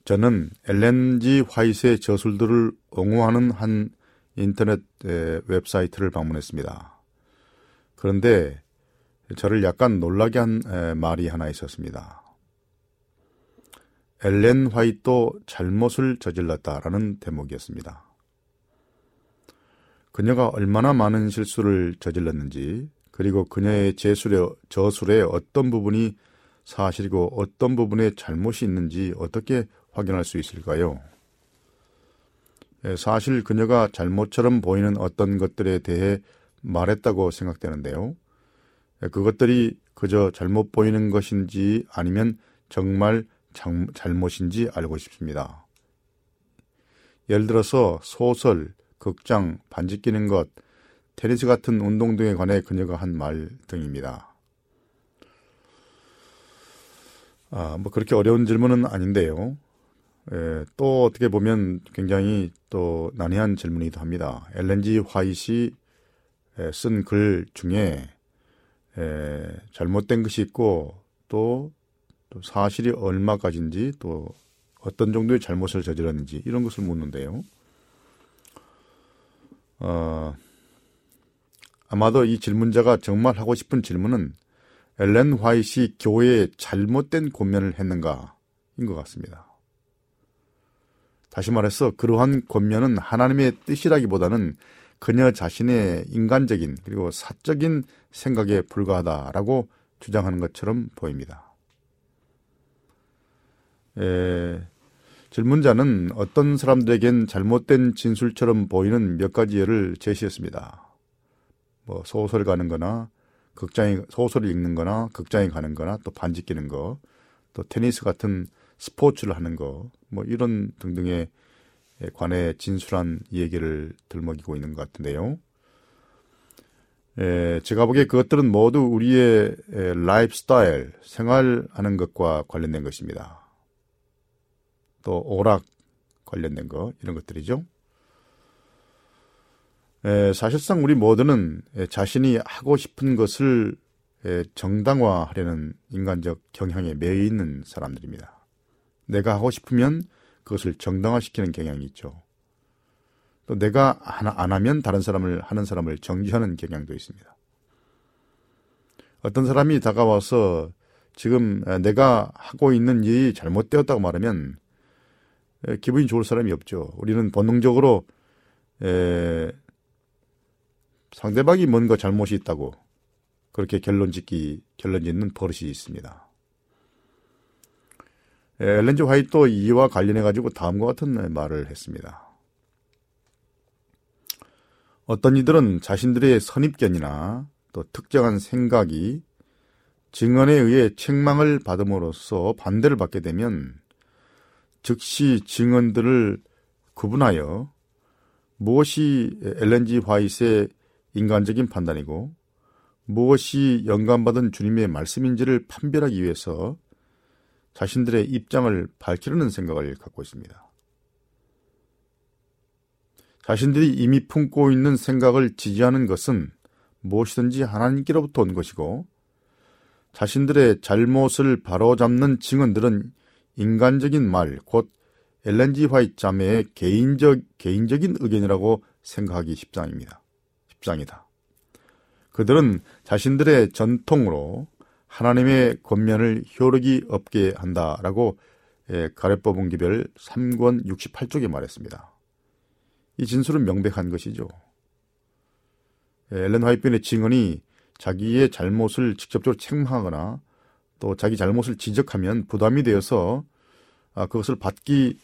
저는 엘렌지 화이트의 저술들을 옹호하는 한 인터넷 웹사이트를 방문했습니다. 그런데 저를 약간 놀라게 한 말이 하나 있었습니다. 엘렌 화이트도 잘못을 저질렀다라는 대목이었습니다. 그녀가 얼마나 많은 실수를 저질렀는지, 그리고 그녀의 제술의, 저술의 어떤 부분이 사실이고 어떤 부분에 잘못이 있는지 어떻게 확인할 수 있을까요? 예, 사실 그녀가 잘못처럼 보이는 어떤 것들에 대해 말했다고 생각되는데요. 예, 그것들이 그저 잘못 보이는 것인지 아니면 정말 장, 잘못인지 알고 싶습니다. 예를 들어서 소설, 극장, 반지 끼는 것, 테니스 같은 운동 등에 관해 그녀가 한 말 등입니다. 아, 뭐 그렇게 어려운 질문은 아닌데요. 예, 또 어떻게 보면 굉장히 또 난해한 질문이기도 합니다. 엘렌지 화이시 쓴글 중에 에, 잘못된 것이 있고 또, 또 사실이 얼마까지인지 또 어떤 정도의 잘못을 저질렀는지 이런 것을 묻는데요. 어, 아마도 이 질문자가 정말 하고 싶은 질문은 엘렌 화이시 교회에 잘못된 권면을 했는가인 것 같습니다. 다시 말해서 그러한 권면은 하나님의 뜻이라기보다는 그녀 자신의 인간적인 그리고 사적인 생각에 불과하다라고 주장하는 것처럼 보입니다. 에, 질문자는 어떤 사람들에겐 잘못된 진술처럼 보이는 몇 가지 예를 제시했습니다. 뭐 소설 가는 거나 극장에 소설을 읽는 거나 극장에 가는 거나 또 반지 끼는 거, 또 테니스 같은 스포츠를 하는 거, 뭐 이런 등등에 관해 진술한 얘기를 들먹이고 있는 것 같은데요. 에, 제가 보기에 그것들은 모두 우리의 에, 라이프 스타일, 생활하는 것과 관련된 것입니다. 또 오락 관련된 것, 이런 것들이죠. 에, 사실상 우리 모두는 에, 자신이 하고 싶은 것을 에, 정당화하려는 인간적 경향에 매여 있는 사람들입니다. 내가 하고 싶으면 그것을 정당화시키는 경향이 있죠. 또 내가 안 하면 다른 사람을 하는 사람을 정지하는 경향도 있습니다. 어떤 사람이 다가와서 지금 내가 하고 있는 일이 잘못되었다고 말하면 기분이 좋을 사람이 없죠. 우리는 본능적으로 에, 상대방이 뭔가 잘못이 있다고 그렇게 결론 짓기 결론 짓는 버릇이 있습니다. 엘렌즈 화이트 이와 관련해 가지고 다음과 같은 말을 했습니다. 어떤 이들은 자신들의 선입견이나 또 특정한 생각이 증언에 의해 책망을 받음으로써 반대를 받게 되면 즉시 증언들을 구분하여 무엇이 엘렌지 화이트의 인간적인 판단이고 무엇이 영감받은 주님의 말씀인지를 판별하기 위해서 자신들의 입장을 밝히려는 생각을 갖고 있습니다. 자신들이 이미 품고 있는 생각을 지지하는 것은 무엇이든지 하나님께로부터 온 것이고 자신들의 잘못을 바로잡는 증언들은 인간적인 말, 곧 엘렌지 화이트 자매의 개인적, 개인적인 의견이라고 생각하기 십상입니다. 십상이다. 그들은 자신들의 전통으로 하나님의 권면을 효력이 없게 한다라고 예, 가래법 기별 3권 68쪽에 말했습니다. 이 진술은 명백한 것이죠. 예, 엘렌 화이트의 증언이 자기의 잘못을 직접적으로 책망하거나 또 자기 잘못을 지적하면 부담이 되어서 아, 그것을 받기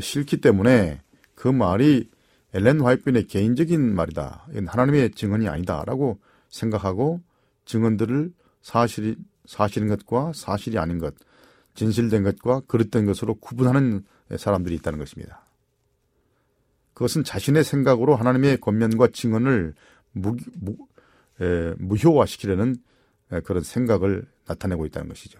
싫기 때문에 그 말이 엘렌 화이트의 개인적인 말이다. 이건 하나님의 증언이 아니다라고 생각하고 증언들을 사실이 사실인 것과 사실이 아닌 것, 진실된 것과 그릇된 것으로 구분하는 사람들이 있다는 것입니다. 그것은 자신의 생각으로 하나님의 권면과 증언을 무, 무, 에, 무효화시키려는 그런 생각을 나타내고 있다는 것이죠.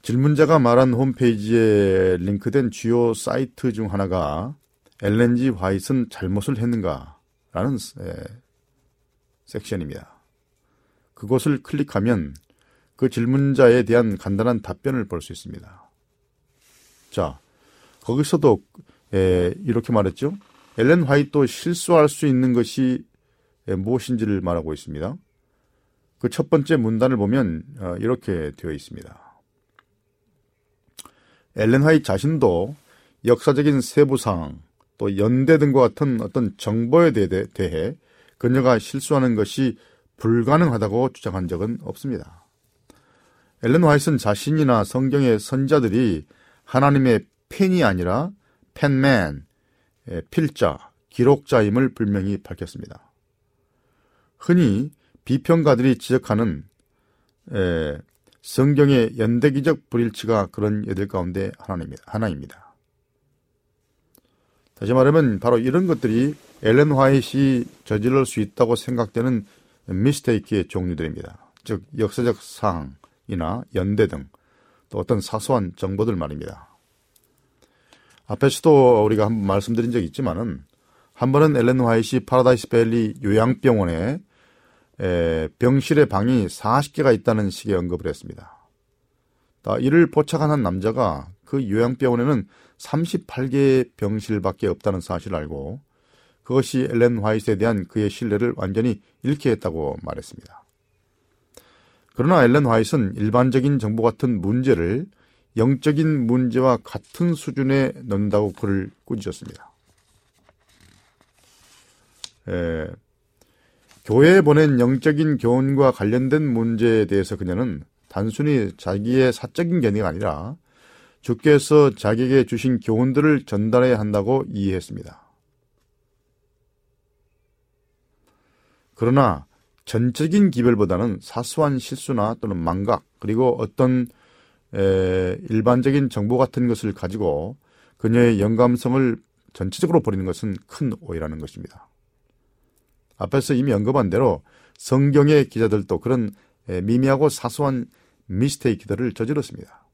질문자가 말한 홈페이지에 링크된 주요 사이트 중 하나가 엘렌지 화이트는 잘못을 했는가라는 에, 섹션입니다. 그것을 클릭하면 그 질문자에 대한 간단한 답변을 볼 수 있습니다. 자, 거기서도 에, 이렇게 말했죠. 엘렌 화이트도 실수할 수 있는 것이 무엇인지를 말하고 있습니다. 그 첫 번째 문단을 보면 어, 이렇게 되어 있습니다. 엘렌 화이트 자신도 역사적인 세부 사항, 또 연대 등과 같은 어떤 정보에 대해 그녀가 실수하는 것이 불가능하다고 주장한 적은 없습니다. 엘렌 화이트는 자신이나 성경의 선자들이 하나님의 팬이 아니라 팬맨, 필자, 기록자임을 분명히 밝혔습니다. 흔히 비평가들이 지적하는 에, 성경의 연대기적 불일치가 그런 예들 가운데 하나입니다. 하나입니다. 다시 말하면 바로 이런 것들이 엘렌 화이트이 저지를 수 있다고 생각되는 mistake의 종류들입니다. 즉 역사적 사항이나 연대 등 또 어떤 사소한 정보들 말입니다. 앞에서도 우리가 한번 말씀드린 적이 있지만은 한 번은 엘렌 화이트이 파라다이스 밸리 요양병원에 에, 병실의 방이 40개가 있다는 식의 언급을 했습니다. 이를 포착한 한 남자가 그 요양병원에는 38개의 병실밖에 없다는 사실을 알고 그것이 엘렌 화이트에 대한 그의 신뢰를 완전히 잃게 했다고 말했습니다. 그러나 엘렌 화이트는 일반적인 정보 같은 문제를 영적인 문제와 같은 수준에 넣는다고 글을 꾸짖었습니다. 에, 교회에 보낸 영적인 교훈과 관련된 문제에 대해서 그녀는 단순히 자기의 사적인 견해가 아니라 주께서 자기에게 주신 교훈들을 전달해야 한다고 이해했습니다. 그러나 전적인 기별보다는 사소한 실수나 또는 망각 그리고 어떤 에, 일반적인 정보 같은 것을 가지고 그녀의 영감성을 전체적으로 버리는 것은 큰 오해라는 것입니다. 앞에서 이미 언급한 대로 성경의 기자들도 그런 에, 미미하고 사소한 미스테이크들을 저질렀습니다.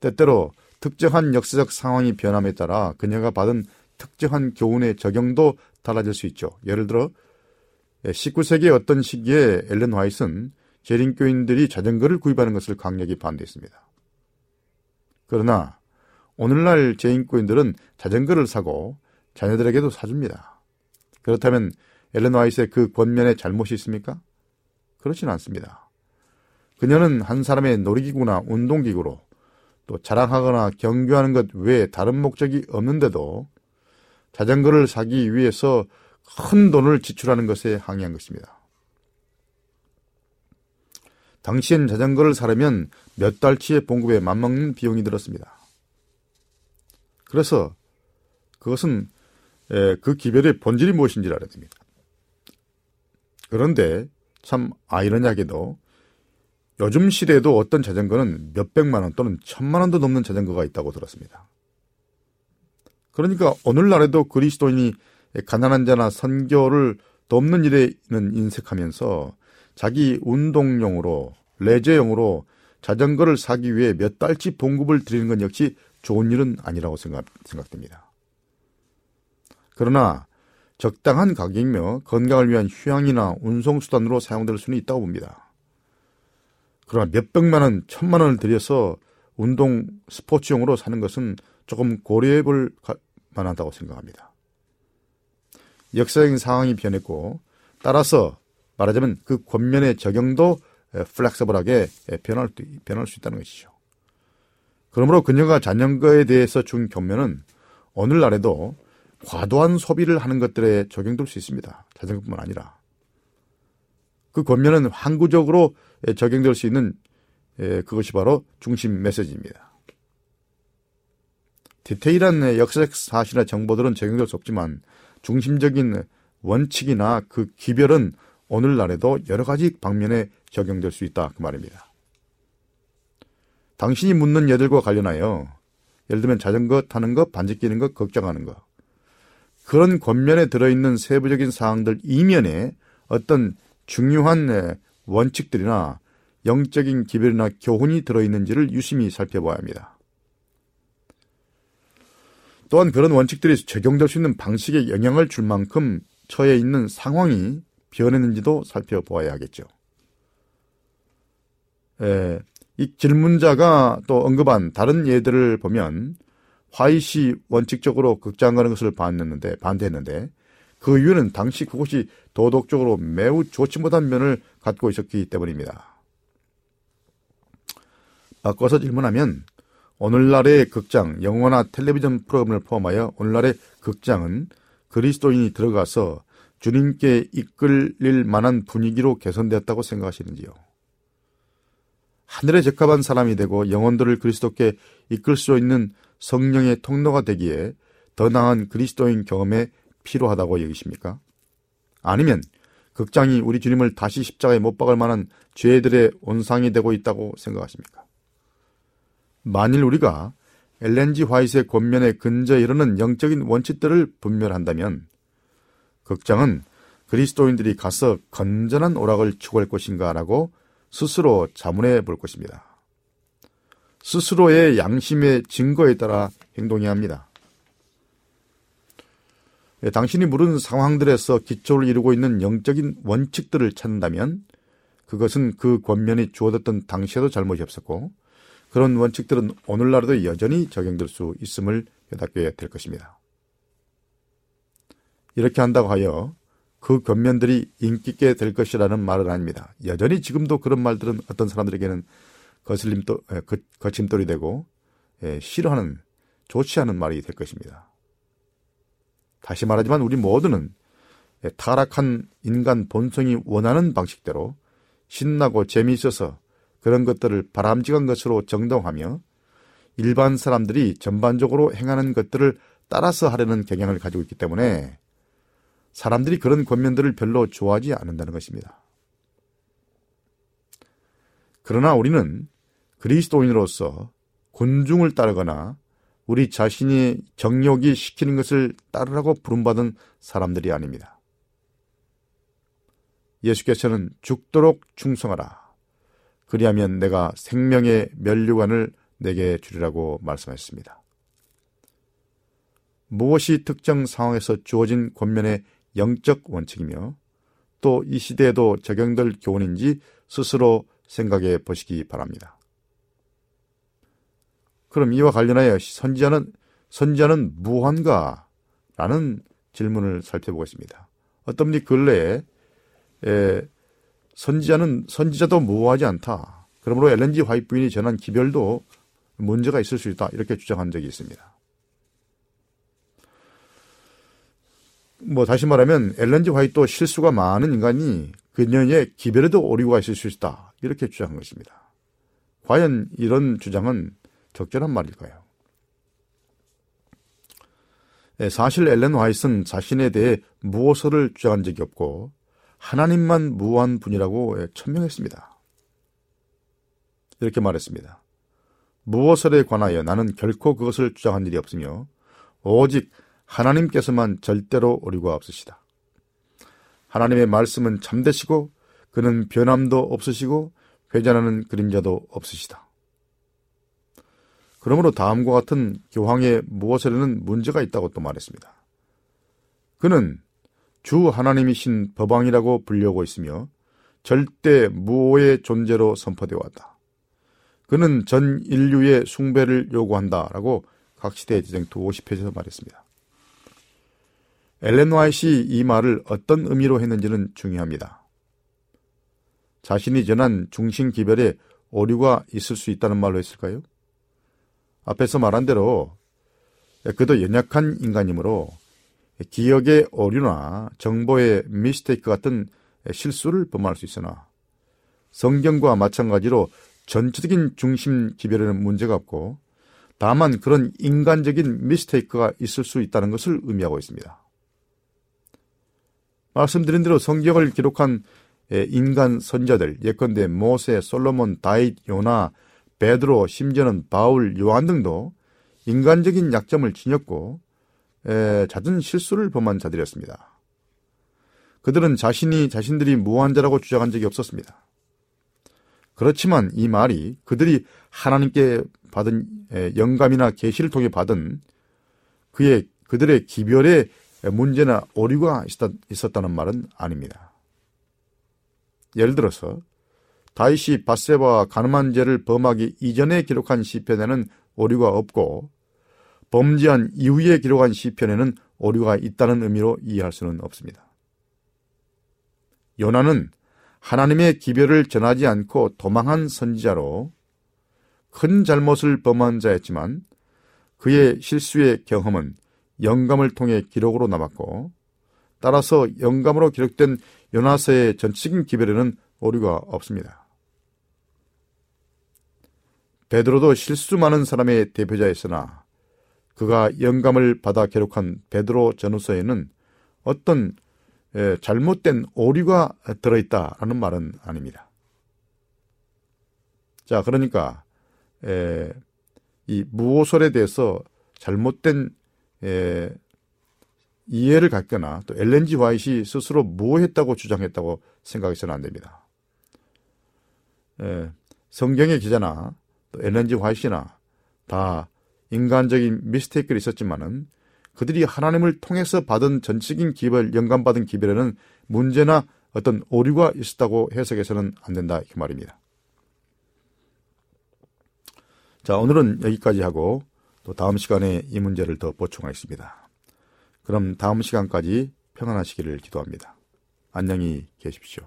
때때로 특정한 역사적 상황이 변함에 따라 그녀가 받은 특정한 교훈의 적용도 달라질 수 있죠. 예를 들어 19세기의 어떤 시기에 엘렌 화이트는 재림교인들이 자전거를 구입하는 것을 강력히 반대했습니다. 그러나 오늘날 재림교인들은 자전거를 사고 자녀들에게도 사줍니다. 그렇다면 엘렌 화이트의 그 권면에 잘못이 있습니까? 그렇지는 않습니다. 그녀는 한 사람의 놀이기구나 운동기구로 또 자랑하거나 경주하는 것 외에 다른 목적이 없는데도 자전거를 사기 위해서 큰 돈을 지출하는 것에 항의한 것입니다. 당시엔 자전거를 사려면 몇 달치의 봉급에 맞먹는 비용이 들었습니다. 그래서 그것은 그 기별의 본질이 무엇인지를 알아야 됩니다. 그런데 참 아이러니하게도 요즘 시대에도 어떤 자전거는 몇백만 원 또는 천만 원도 넘는 자전거가 있다고 들었습니다. 그러니까 오늘날에도 그리스도인이 가난한 자나 선교를 돕는 일에는 인색하면서 자기 운동용으로 레저용으로 자전거를 사기 위해 몇 달치 봉급을 드리는 건 역시 좋은 일은 아니라고 생각, 생각됩니다. 그러나 적당한 가격이며 건강을 위한 휴양이나 운송수단으로 사용될 수는 있다고 봅니다. 그러나 몇백만 원, 천만 원을 들여서 운동 스포츠용으로 사는 것은 조금 고려해 볼 만하다고 생각합니다. 역사적인 상황이 변했고 따라서 말하자면 그 권면의 적용도 플렉서블하게 변할, 변할 수 있다는 것이죠. 그러므로 그녀가 자전거에 대해서 준 교면은 오늘날에도 과도한 소비를 하는 것들에 적용될 수 있습니다. 자전거뿐만 아니라. 그 권면은 항구적으로 적용될 수 있는 그것이 바로 중심 메시지입니다. 디테일한 역사적 사실이나 정보들은 적용될 수 없지만 중심적인 원칙이나 그 기별은 오늘날에도 여러 가지 방면에 적용될 수 있다 그 말입니다. 당신이 묻는 예들과 관련하여 예를 들면 자전거 타는 거, 반지 끼는 거, 걱정하는 거 그런 권면에 들어있는 세부적인 사항들 이면에 어떤 중요한 원칙들이나 영적인 기별이나 교훈이 들어있는지를 유심히 살펴봐야 합니다. 또한 그런 원칙들이 적용될 수 있는 방식에 영향을 줄 만큼 처해 있는 상황이 변했는지도 살펴보아야 하겠죠. 에, 이 질문자가 또 언급한 다른 예들을 보면 화이시 원칙적으로 극장 가는 것을 반대했는데, 반대했는데 그 이유는 당시 그곳이 도덕적으로 매우 좋지 못한 면을 갖고 있었기 때문입니다. 바꿔서 질문하면 오늘날의 극장, 영화나 텔레비전 프로그램을 포함하여 오늘날의 극장은 그리스도인이 들어가서 주님께 이끌릴 만한 분위기로 개선되었다고 생각하시는지요? 하늘에 적합한 사람이 되고 영혼들을 그리스도께 이끌 수 있는 성령의 통로가 되기에 더 나은 그리스도인 경험에 필요하다고 여기십니까? 아니면 극장이 우리 주님을 다시 십자가에 못 박을 만한 죄들의 온상이 되고 있다고 생각하십니까? 만일 우리가 엘렌지 화이트의 권면에 근저에 이르는 영적인 원칙들을 분별한다면 극장은 그리스도인들이 가서 건전한 오락을 추구할 것인가라고 스스로 자문해 볼 것입니다. 스스로의 양심의 증거에 따라 행동해야 합니다. 예, 당신이 물은 상황들에서 기초를 이루고 있는 영적인 원칙들을 찾는다면 그것은 그 권면이 주어졌던 당시에도 잘못이 없었고 그런 원칙들은 오늘날에도 여전히 적용될 수 있음을 깨닫게 될 것입니다. 이렇게 한다고 하여 그 권면들이 인기 있게 될 것이라는 말은 아닙니다. 여전히 지금도 그런 말들은 어떤 사람들에게는 거슬림도, 거침돌이 되고 싫어하는 좋지 않은 말이 될 것입니다. 다시 말하지만 우리 모두는 타락한 인간 본성이 원하는 방식대로 신나고 재미있어서 그런 것들을 바람직한 것으로 정동하며 일반 사람들이 전반적으로 행하는 것들을 따라서 하려는 경향을 가지고 있기 때문에 사람들이 그런 권면들을 별로 좋아하지 않는다는 것입니다. 그러나 우리는 그리스도인으로서 군중을 따르거나 우리 자신이 정욕이 시키는 것을 따르라고 부름받은 사람들이 아닙니다. 예수께서는 죽도록 충성하라. 그리하면 내가 생명의 면류관을 내게 주리라고 말씀하셨습니다. 무엇이 특정 상황에서 주어진 권면의 영적 원칙이며 또 이 시대에도 적용될 교훈인지 스스로 생각해 보시기 바랍니다. 그럼 이와 관련하여 선지자는 선지자는 무한가? 라는 질문을 살펴보겠습니다. 어떤 분이 근래에 에, 선지자는 선지자도 무하지 않다. 그러므로 엘렌지 화이트 부인이 전한 기별도 문제가 있을 수 있다. 이렇게 주장한 적이 있습니다. 뭐 다시 말하면 엘렌지 화이트도 실수가 많은 인간이 그녀의 기별에도 오류가 있을 수 있다. 이렇게 주장한 것입니다. 과연 이런 주장은 적절한 말일까요? 예, 사실 엘렌 화이트는 자신에 대해 무엇을 주장한 적이 없고 하나님만 무한 분이라고 예, 천명했습니다. 이렇게 말했습니다. 무엇에 관하여 나는 결코 그것을 주장한 일이 없으며 오직 하나님께서만 절대로 오류가 없으시다. 하나님의 말씀은 참되시고 그는 변함도 없으시고 회전하는 그림자도 없으시다. 그러므로 다음과 같은 교황의 무엇에는 문제가 있다고 또 말했습니다. 그는 주 하나님이신 법왕이라고 불려오고 있으며 절대 무오의 존재로 선포되어 왔다. 그는 전 인류의 숭배를 요구한다라고 각 시대 지쟁투 50페이지에서 말했습니다. 엘렌 와이시 이 말을 어떤 의미로 했는지는 중요합니다. 자신이 전한 중심 기별에 오류가 있을 수 있다는 말로 했을까요? 앞에서 말한 대로 그도 연약한 인간이므로 기억의 오류나 정보의 미스테이크 같은 실수를 범할 수 있으나 성경과 마찬가지로 전체적인 중심 기별에는 문제가 없고 다만 그런 인간적인 미스테이크가 있을 수 있다는 것을 의미하고 있습니다. 말씀드린 대로 성경을 기록한 인간 선자들 예컨대 모세, 솔로몬, 다윗, 요나, 베드로, 심지어는 바울, 요한 등도 인간적인 약점을 지녔고 잦은 실수를 범한 자들이었습니다. 그들은 자신이 자신들이 무한자라고 주장한 적이 없었습니다. 그렇지만 이 말이 그들이 하나님께 받은 영감이나 계시를 통해 받은 그의 그들의 기별에 문제나 오류가 있었다는 말은 아닙니다. 예를 들어서 다윗이 바세바와 가늠한 죄를 범하기 이전에 기록한 시편에는 오류가 없고 범죄한 이후에 기록한 시편에는 오류가 있다는 의미로 이해할 수는 없습니다. 요나는 하나님의 기별을 전하지 않고 도망한 선지자로 큰 잘못을 범한 자였지만 그의 실수의 경험은 영감을 통해 기록으로 남았고 따라서 영감으로 기록된 요나서의 전적인 기별에는 오류가 없습니다. 베드로도 실수 많은 사람의 대표자였으나 그가 영감을 받아 기록한 베드로 전후서에는 어떤 잘못된 오류가 들어있다라는 말은 아닙니다. 자, 그러니까 이 무호설에 대해서 잘못된 이해를 갖거나 또 엘렌지 화이트이 스스로 무했다고 주장했다고 생각해서는 안 됩니다. 성경의 기자나 또 엘렌지 화이트나 다 인간적인 미스테이크가 있었지만은 그들이 하나님을 통해서 받은 전적인 기별, 영감받은 기별에는 문제나 어떤 오류가 있었다고 해석해서는 안 된다. 이 말입니다. 자, 오늘은 여기까지 하고 또 다음 시간에 이 문제를 더 보충하겠습니다. 그럼 다음 시간까지 평안하시기를 기도합니다. 안녕히 계십시오.